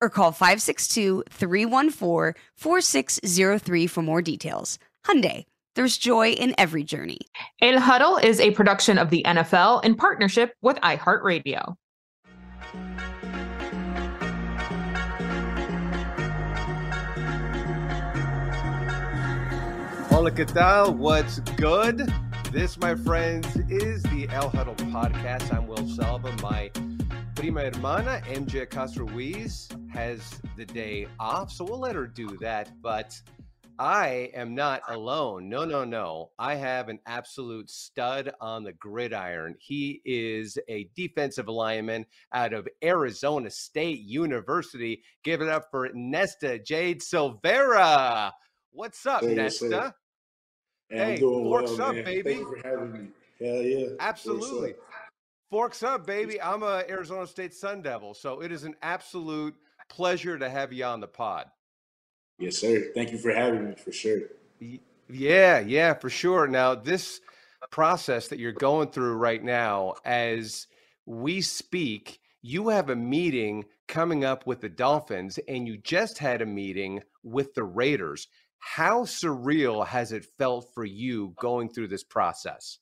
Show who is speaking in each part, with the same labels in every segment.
Speaker 1: or call 562-314-4603 for more details. Hyundai, there's joy in every journey.
Speaker 2: El Huddle is a production of the NFL in partnership with iHeartRadio.
Speaker 3: Hola, ¿qué tal? What's good? This, my friends, is the El Huddle podcast. I'm Will Selva. My prima hermana, MJ Acosta Ruiz, has the day off, so we'll let her do that. But I am not alone. No, no, no. I have an absolute stud on the gridiron. He is a defensive lineman out of Arizona State University. Give it up for Nesta Jade Silvera. What's up,
Speaker 4: Hey,
Speaker 3: Nesta?
Speaker 4: Hey,
Speaker 3: Hey,
Speaker 4: doing
Speaker 3: forks
Speaker 4: well,
Speaker 3: up,
Speaker 4: man.
Speaker 3: baby.
Speaker 4: Thank you for having me. Hell yeah.
Speaker 3: Absolutely. Forks up, baby. I'm a Arizona State Sun Devil, so it is an absolute pleasure to have you on the pod.
Speaker 4: Yes, sir. Thank you for having me for sure.
Speaker 3: Yeah, yeah, for sure. Now, this process that you're going through right now, as we speak, you have a meeting coming up with the Dolphins, and you just had a meeting with the Raiders. How surreal has it felt for you going through this process?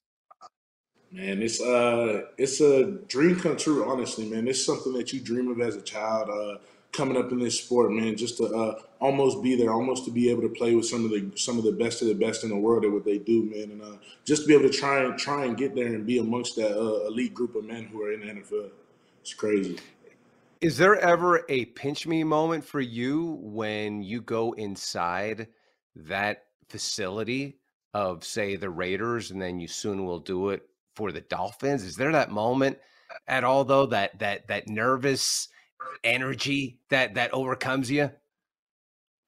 Speaker 4: Man, it's uh it's a dream come true, honestly, man. It's something that you dream of as a child, uh, coming up in this sport, man, just to uh, almost be there, almost to be able to play with some of the some of the best of the best in the world at what they do, man, and uh, just to be able to try and try and get there and be amongst that uh, elite group of men who are in the NFL. It's crazy.
Speaker 3: Is there ever a pinch me moment for you when you go inside that facility of, say, the Raiders, and then you soon will do it for the Dolphins? Is there that moment at all, though, that that that nervous energy that that overcomes you?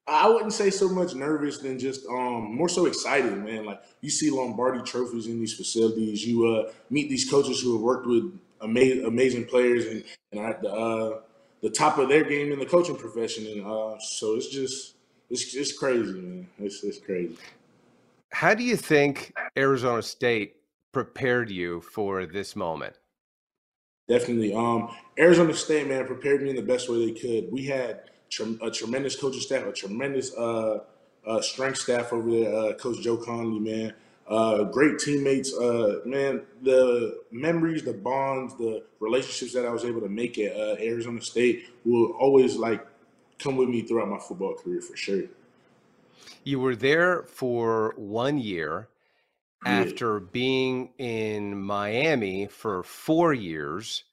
Speaker 4: I wouldn't say so much nervous than just um more so excited, man. Like you see Lombardi trophies in these facilities, you uh meet these coaches who have worked with amazing amazing players and and are at the uh the top of their game in the coaching profession, and uh so it's just it's it's crazy, man. It's it's crazy.
Speaker 3: How do you think Arizona State prepared you for this moment?
Speaker 4: Definitely. Um, Arizona State, man, prepared me in the best way they could. We had tre- a tremendous coaching staff, a tremendous uh, uh, strength staff over there. Uh, Coach Joe Conley, man, uh, great teammates. Uh, man, the memories, the bonds, the relationships that I was able to make at uh, Arizona State will always like come with me throughout my football career for sure.
Speaker 3: You were there for one year. After being in Miami for four years.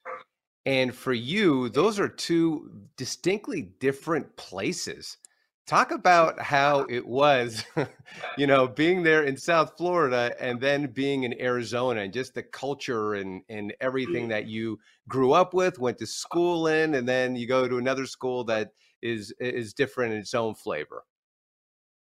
Speaker 3: And for you, those are two distinctly different places. Talk about how it was, you know, being there in South Florida and then being in Arizona and just the culture and, and everything mm. that you grew up with, went to school in, and then you go to another school that is is different in its own flavor.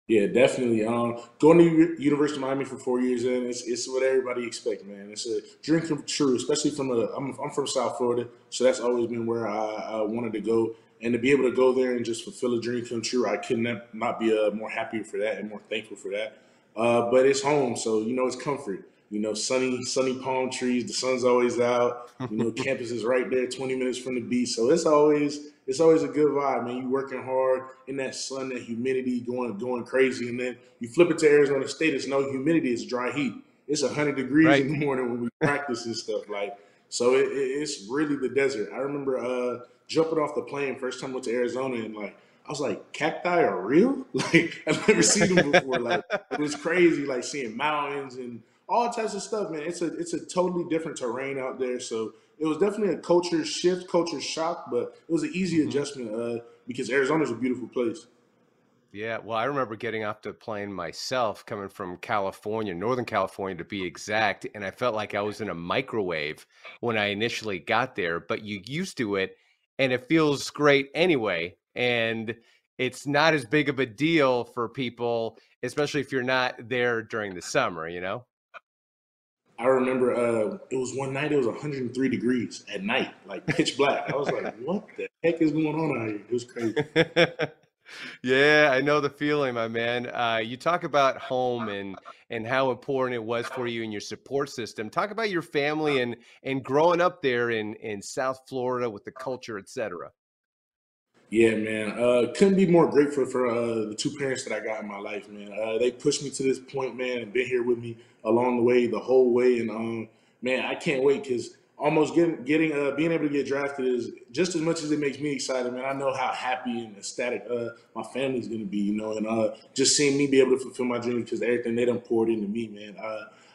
Speaker 4: Yeah, definitely. Um, going to U- University of Miami for four years in, it's, it's what everybody expects, man. It's a dream come true, especially from a. I'm, I'm from South Florida, so that's always been where I, I wanted to go. And to be able to go there and just fulfill a dream come true, I could not, not be uh, more happy for that and more thankful for that. Uh, but it's home, so you know it's comfort. You know, sunny, sunny palm trees. The sun's always out. You know, campus is right there, 20 minutes from the beach. So it's always it's always a good vibe, man. You working hard in that sun, that humidity, going going crazy, and then you flip it to Arizona State. It's no humidity, it's dry heat. It's hundred degrees
Speaker 3: Right.
Speaker 4: in the morning when we practice and stuff. Like so, it, it- it's really the desert. I remember uh, jumping off the plane first time I went to Arizona, and like I was like, cacti are real? Like I've never seen them before. Like it was crazy, like seeing mountains and all types of stuff, man. It's a it's a totally different terrain out there. So it was definitely a culture shift, culture shock, but it was an easy
Speaker 3: Mhm.
Speaker 4: adjustment uh, because Arizona's a beautiful place.
Speaker 3: Yeah, well, I remember getting off the plane myself, coming from California, Northern California to be exact, and I felt like I was in a microwave when I initially got there, but you used to it and it feels great anyway. And it's not as big of a deal for people, especially if you're not there during the summer, you know?
Speaker 4: I remember uh, it was one night, it was 103 degrees at night, like pitch black. I was like, what the heck is going on out here? It was crazy.
Speaker 3: Yeah, I know the feeling, my man. Uh, you talk about home and and how important it was for you and your support system. Talk about your family and and growing up there in in South Florida with the culture, et cetera.
Speaker 4: Yeah, man. Uh, couldn't be more grateful for uh, the two parents that I got in my life, man. Uh, they pushed me to this point, man, and been here with me along the way, the whole way. And um, man, I can't wait because almost getting, getting, uh, being able to get drafted is just as much as it makes me excited, man. I know how happy and ecstatic uh, my family's gonna be, you know, and uh, just seeing me be able to fulfill my dreams because everything they done poured into me, man.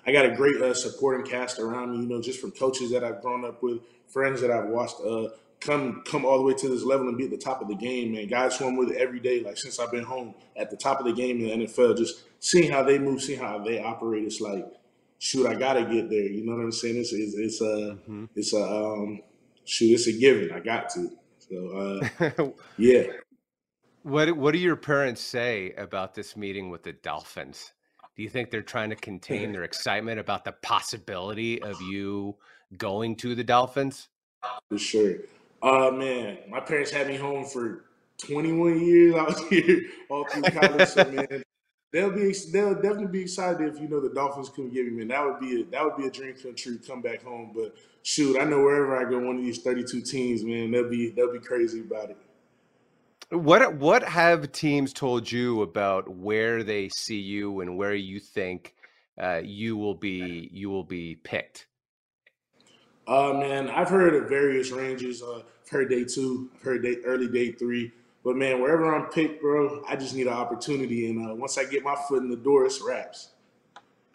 Speaker 4: I got a great supporting cast around me, you know, just from coaches that I've grown up with, friends that I've watched come come all the way to this level and be at the top of the game, man. Guys who I'm with every day, like since I've been home, at the top of the game in the NFL, just seeing how they move, seeing how they operate, it's like, shoot, I gotta get there. You know what I'm saying? It's it's, it's a
Speaker 3: Mhm.
Speaker 4: it's a um, shoot, it's a given. I got to. So uh, yeah.
Speaker 3: What what do your parents say about this meeting with the Dolphins? Do you think they're trying to contain their excitement about the possibility of you going to the Dolphins?
Speaker 4: For sure. Uh man, my parents had me home for 21 years. Was here all through college. So man, they'll be they'll definitely be excited if you know the Dolphins couldn't give me, man. That would be a that would be a dream come true, come back home. But shoot, I know wherever I go, one of these 32 teams, man, they'll be they'll be crazy about it.
Speaker 3: What what have teams told you about where they see you and where you think uh, you will be you will be picked?
Speaker 4: Uh man, I've heard of various ranges. Uh I've heard day two, I've heard day early day three. But man, wherever I'm picked, bro, I just need an opportunity. And uh, once I get my foot in the door, it's wraps.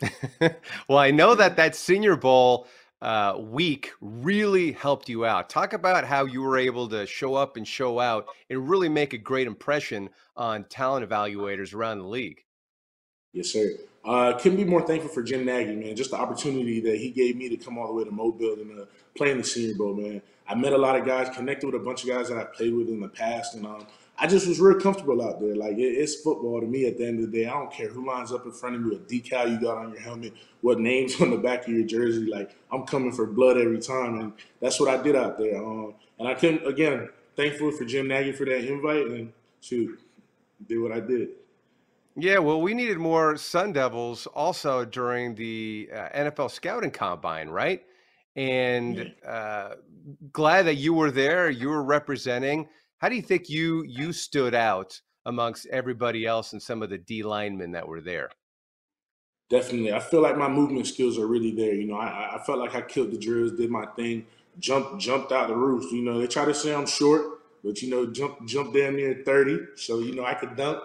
Speaker 3: well, I know that that Senior Bowl uh, week really helped you out. Talk about how you were able to show up and show out and really make a great impression on talent evaluators around the league.
Speaker 4: Yes, sir. Uh, couldn't be more thankful for Jim Nagy, man. Just the opportunity that he gave me to come all the way to Mobile and uh, play in the Senior Bowl, man. I met a lot of guys, connected with a bunch of guys that I played with in the past, and um, I just was real comfortable out there. Like it, it's football to me. At the end of the day, I don't care who lines up in front of me, what decal you got on your helmet, what names on the back of your jersey. Like I'm coming for blood every time, and that's what I did out there. Um, and I couldn't again thankful for Jim Nagy for that invite, and shoot, did what I did.
Speaker 3: Yeah, well, we needed more Sun Devils also during the uh, NFL scouting combine, right? and uh, glad that you were there. You were representing. How do you think you you stood out amongst everybody else and some of the D linemen that were there?
Speaker 4: Definitely, I feel like my movement skills are really there. You know, I, I felt like I killed the drills, did my thing, jumped jumped out the roof. You know, they try to say I'm short, but you know, jump jump damn near thirty, so you know I could dunk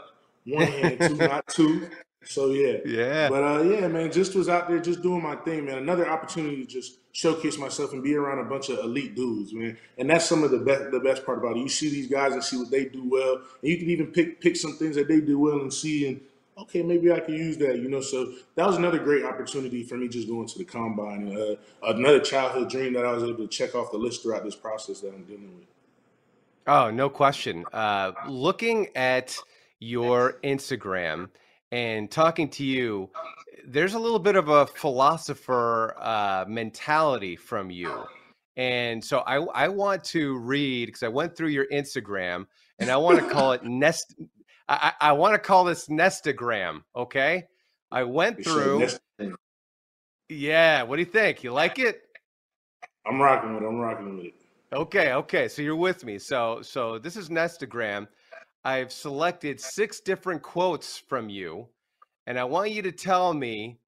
Speaker 4: one hand, two, not two. So yeah,
Speaker 3: yeah.
Speaker 4: But uh, yeah, man, just was out there just doing my thing, man. Another opportunity to just showcase myself and be around a bunch of elite dudes, man. And that's some of the best the best part about it. You see these guys and see what they do well, and you can even pick pick some things that they do well and see and okay, maybe I can use that, you know. So that was another great opportunity for me just going to the combine. Uh, another childhood dream that I was able to check off the list throughout this process that I'm dealing with.
Speaker 3: Oh, no question. Uh, looking at your Instagram and talking to you, there's a little bit of a philosopher uh, mentality from you. And so I, I want to read because I went through your Instagram and I want to call it nest. I, I want to call this nestagram. Okay. I went through. Yeah. What do you think? You like it?
Speaker 4: I'm rocking with it. I'm rocking with it.
Speaker 3: Okay. Okay. So you're with me. So, so this is nestagram. I've selected six different quotes from you, and I want you to tell me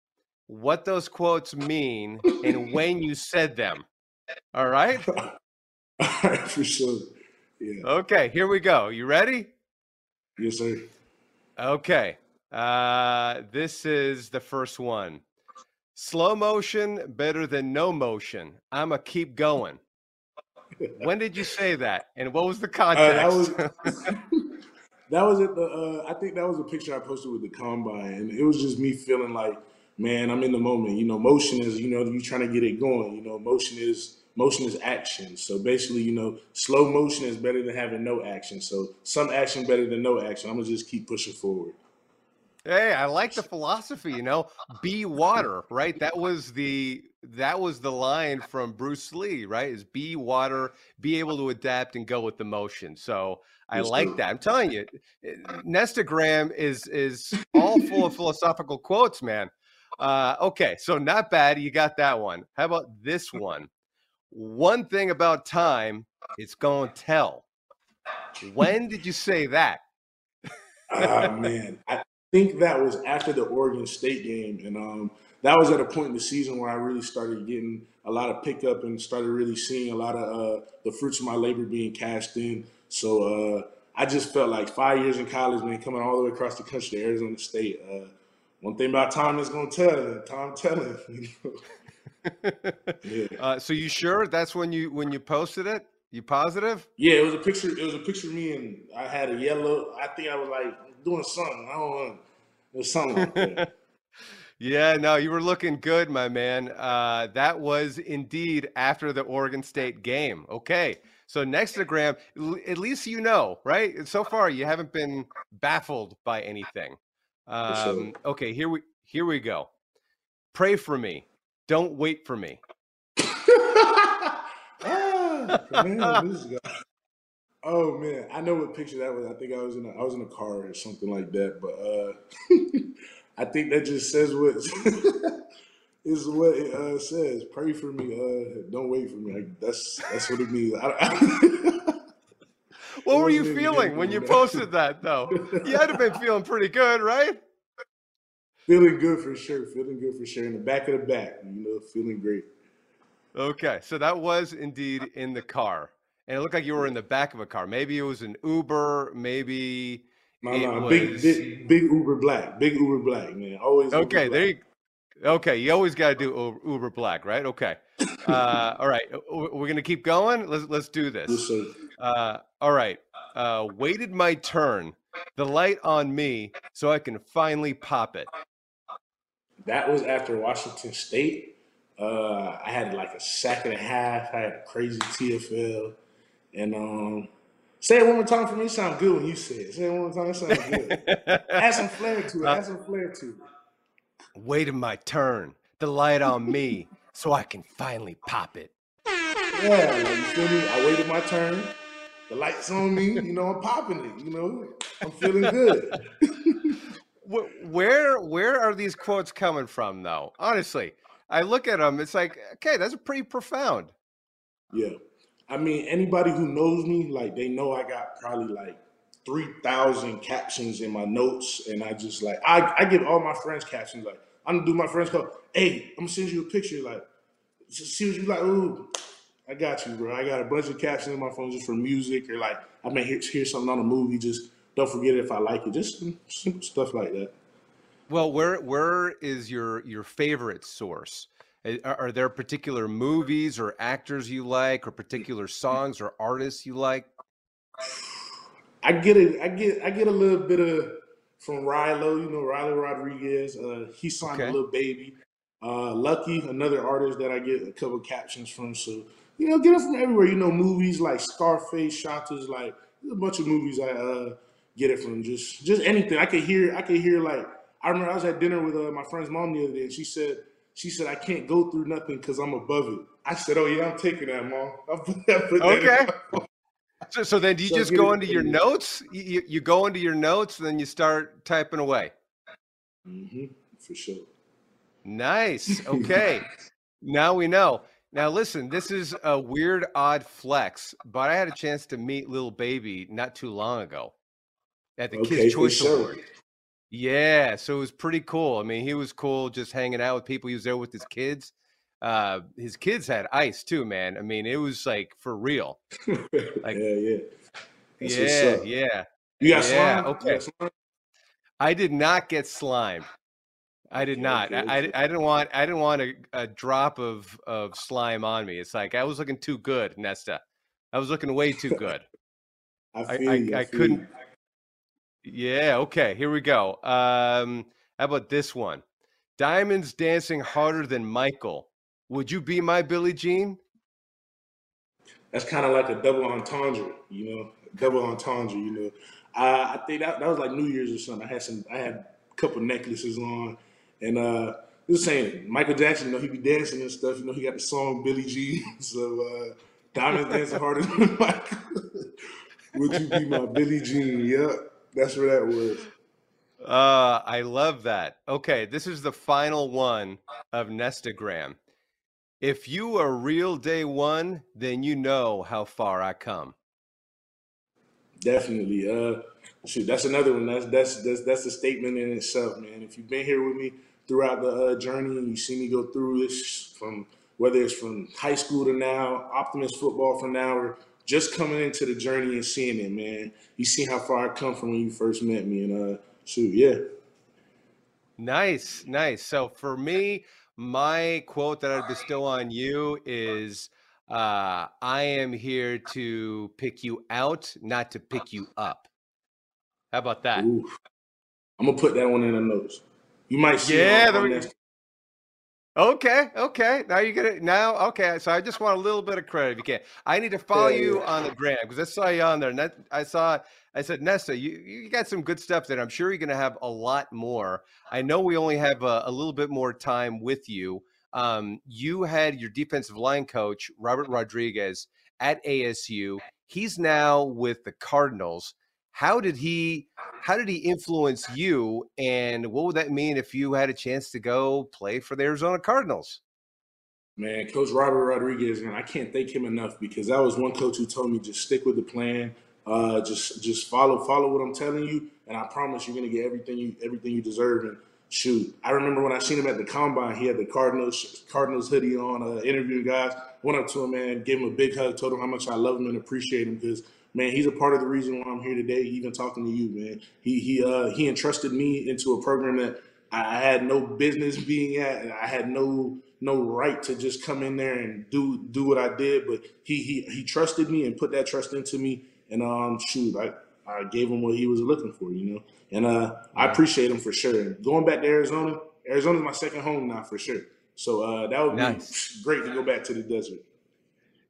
Speaker 3: what those quotes mean and when you said them. All right?
Speaker 4: All right, for sure. Yeah.
Speaker 3: Okay, here we go. You ready?
Speaker 4: Yes, sir.
Speaker 3: Okay. Uh, this is the first one. Slow motion better than no motion. I'ma keep going. when did you say that? And what was the context?
Speaker 4: Uh, was that was at the. Uh, I think that was a picture I posted with the combine, and it was just me feeling like, man, I'm in the moment. You know, motion is, you know, you trying to get it going. You know, motion is motion is action. So basically, you know, slow motion is better than having no action. So some action better than no action. I'm gonna just keep pushing forward.
Speaker 3: Hey, I like the philosophy, you know. Be water, right? That was the that was the line from Bruce Lee, right? Is be water, be able to adapt and go with the motion. So I like
Speaker 4: sir.
Speaker 3: that. I'm telling you, eh, Nestagram is is all full of philosophical quotes, man. Uh, okay, so not bad. You got that one. How about this one? One thing about time, it's gonna tell. When did you say that?
Speaker 4: Ah man, I think that was after the Oregon State game, and um, that was at a point in the season where I really started getting a lot of pickup and started really seeing a lot of uh, the fruits of my labor being cashed in. So uh, I just felt like five years in college, man, coming all the way across the country to Arizona State. Uh, one thing about time is gonna tell, time telling. You know? yeah.
Speaker 3: Uh, so you sure that's when you when you posted it? You positive?
Speaker 4: Yeah, it was a picture. It was a picture of me, and I had a yellow. I think I was like doing something. I don't know. It was something like that.
Speaker 3: Yeah, no, you were looking good, my man. Uh, that was indeed after the Oregon State game. Okay, so Nestagram, l- at least you know, right? So far, you haven't been baffled by anything. Um, okay, here we here we go. Pray for me. Don't wait for me.
Speaker 4: ah, man. Oh man, I know what picture that was. I think I was in a, I was in a car or something like that. But uh, I think that just says what is what it uh, says. Pray for me. Uh, don't wait for me. Like, that's that's what it means. I, I,
Speaker 3: What were you
Speaker 4: wasn't in the
Speaker 3: feeling when you
Speaker 4: that.
Speaker 3: posted that, though? You had to have been feeling pretty good, right?
Speaker 4: feeling good for sure. Feeling good for sure. In the back of the back, you know, feeling great.
Speaker 3: Okay, so that was indeed in the car, and it looked like you were in the back of a car. Maybe it was an Uber. Maybe It
Speaker 4: no,
Speaker 3: was.
Speaker 4: big, big, big Uber black, big Uber black, man. Always. Uber
Speaker 3: Okay,
Speaker 4: black.
Speaker 3: there you. Okay, you always got to do Uber, Uber Black, right? Okay. Uh, all right, we're gonna keep going. Let's let's do this. Uh, all right. Uh, waited my turn. The light on me, so I can finally pop it.
Speaker 4: That was after Washington State. Uh, I had like a sack and a half. I had a crazy TFL, and um, say it one more time for me. It sound good when you say it. Say it one more time. It sounds good. Add some flair to it.
Speaker 3: Uh,
Speaker 4: Add some flair to it.
Speaker 3: waited my turn. The light on me, so I can finally pop it.
Speaker 4: Yeah, you feel me? I waited my turn. The lights on me. You know, I'm popping it. You know, I'm feeling good.
Speaker 3: Where where are these quotes coming from, though? Honestly, I look at them. It's like, okay, that's pretty profound.
Speaker 4: Yeah. I mean, anybody who knows me, like they know I got probably like three thousand captions in my notes, and I just like I, I give all my friends captions. Like I'm gonna do my friends call, hey, I'm gonna send you a picture. Like, see what you like. Ooh, I got you, bro. I got a bunch of captions in my phone just for music, or like I may hear, hear something on a movie. Just don't forget it if I like it. Just simple stuff like that.
Speaker 3: Well, where where is your your favorite source? Are, are there particular movies or actors you like, or particular songs or artists you like?
Speaker 4: I get it. I get I get a little bit of from Rylo. You know Rylo Rodriguez. Uh, he signed okay. a Lil Baby. Uh, Lucky, another artist that I get a couple captions from. So you know, get it from everywhere. You know, movies like Scarface, Shottas, like a bunch of movies. I uh, get it from just just anything. I could hear. I could hear like I remember I was at dinner with uh, my friend's mom the other day, and she said she said I can't go through nothing because I'm above it. I said, oh yeah, I'm taking that, mom. I'll put that, put
Speaker 3: okay. So, so then do you so just go into your notes? You, you go into your notes, and then you start typing away.
Speaker 4: Mm-hmm, for sure.
Speaker 3: Nice. Okay. now we know. Now listen, this is a weird, odd flex, but I had a chance to meet Lil Baby not too long ago at the okay, Kids Choice sure. Award. Yeah, so it was pretty cool. I mean, he was cool just hanging out with people. He was there with his kids. Uh, his kids had ice too, man. I mean, it was like for real.
Speaker 4: Like, yeah, yeah,
Speaker 3: That's yeah, yeah.
Speaker 4: You got
Speaker 3: yeah,
Speaker 4: slime?
Speaker 3: Okay.
Speaker 4: Slime?
Speaker 3: I did not get slime. I did not. I, I, I didn't want. I didn't want a, a drop of of slime on me. It's like I was looking too good, Nesta. I was looking way too good.
Speaker 4: I I, I, I
Speaker 3: couldn't.
Speaker 4: You.
Speaker 3: Yeah. Okay. Here we go. Um, how about this one? Diamonds dancing harder than Michael. Would you be my Billie Jean?
Speaker 4: That's kind of like a double entendre, you know, double entendre. You know, uh, I think that that was like New Year's or something. I had some. I had a couple necklaces on, and uh, just saying, Michael Jackson, you know, he be dancing and stuff. You know, he got the song Billie Jean. So uh, Diamonds dancing harder than Michael. Would you be my Billie Jean? Yep. That's where that was.
Speaker 3: Uh, I love that. Okay, this is the final one of Nestagram. If you are real day one, then you know how far I come.
Speaker 4: Definitely. Uh, shoot, that's another one. That's that's that's that's a statement in itself, man. If you've been here with me throughout the uh, journey and you see me go through this from whether it's from high school to now, Optimist football from now, or just coming into the journey and seeing it, man. You see how far I come from when you first met me, and uh, shoot, yeah.
Speaker 3: Nice, nice. So for me, my quote that I bestow on you is uh, I am here to pick you out, not to pick you up. How about that?
Speaker 4: Ooh. I'm gonna put that one in the notes. You might see
Speaker 3: yeah, it Okay, okay. Now you get it. Now, okay. So I just want a little bit of credit if you can. I need to follow yeah, you yeah. on the gram because I saw you on there. And that, I saw. I said, Nesta, you you got some good stuff there. I'm sure you're going to have a lot more. I know we only have a, a little bit more time with you. Um, you had your defensive line coach Robert Rodriguez at ASU. He's now with the Cardinals how did he how did he influence you and what would that mean if you had a chance to go play for the Arizona Cardinals?
Speaker 4: Man, Coach Robert Rodriguez, and I can't thank him enough because that was one coach who told me just stick with the plan, uh, just just follow follow what I'm telling you, and I promise you're gonna get everything you everything you deserve. And shoot, I remember when I seen him at the combine, he had the Cardinals Cardinals hoodie on, uh, interviewing guys. Went up to him, man, gave him a big hug, told him how much I love him and appreciate him because man, he's a part of the reason why I'm here today, even talking to you, man. He he uh he entrusted me into a program that I had no business being at, and I had no no right to just come in there and do do what I did. But he he he trusted me and put that trust into me, and um shoot, I I gave him what he was looking for, you know, and uh I appreciate him for sure. Going back to Arizona, Arizona's my second home now for sure. So uh, that would nice. be great to go back to the desert.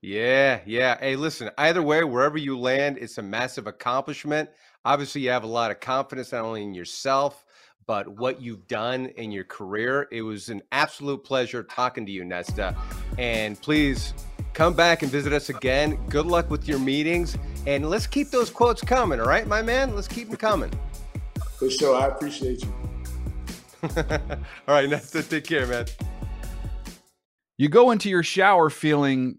Speaker 3: Yeah, yeah. Hey, listen, either way, wherever you land, it's a massive accomplishment. Obviously, you have a lot of confidence not only in yourself, but what you've done in your career. It was an absolute pleasure talking to you, Nesta. And please come back and visit us again. Good luck with your meetings. And let's keep those quotes coming, all right, my man? Let's keep them coming.
Speaker 4: For sure. I appreciate you.
Speaker 3: all right, Nesta, take care, man.
Speaker 5: You go into your shower feeling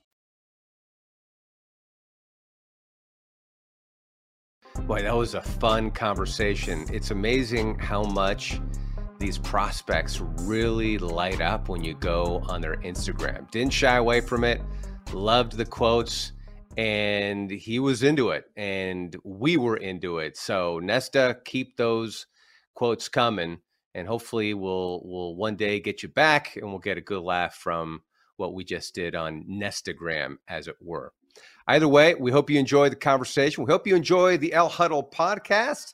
Speaker 3: Boy, that was a fun conversation. It's amazing how much these prospects really light up when you go on their Instagram. Didn't shy away from it, loved the quotes, and he was into it, and we were into it. So, Nesta, keep those quotes coming, and hopefully, we'll we'll one day get you back, and we'll get a good laugh from what we just did on Nestagram, as it were. Either way, we hope you enjoy the conversation. We hope you enjoy the El Huddle podcast.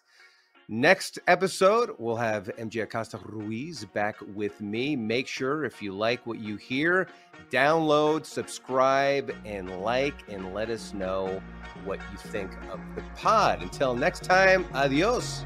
Speaker 3: Next episode, we'll have MJ Acosta Ruiz back with me. Make sure if you like what you hear, download, subscribe, and like, and let us know what you think of the pod. Until next time, adios.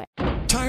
Speaker 6: it.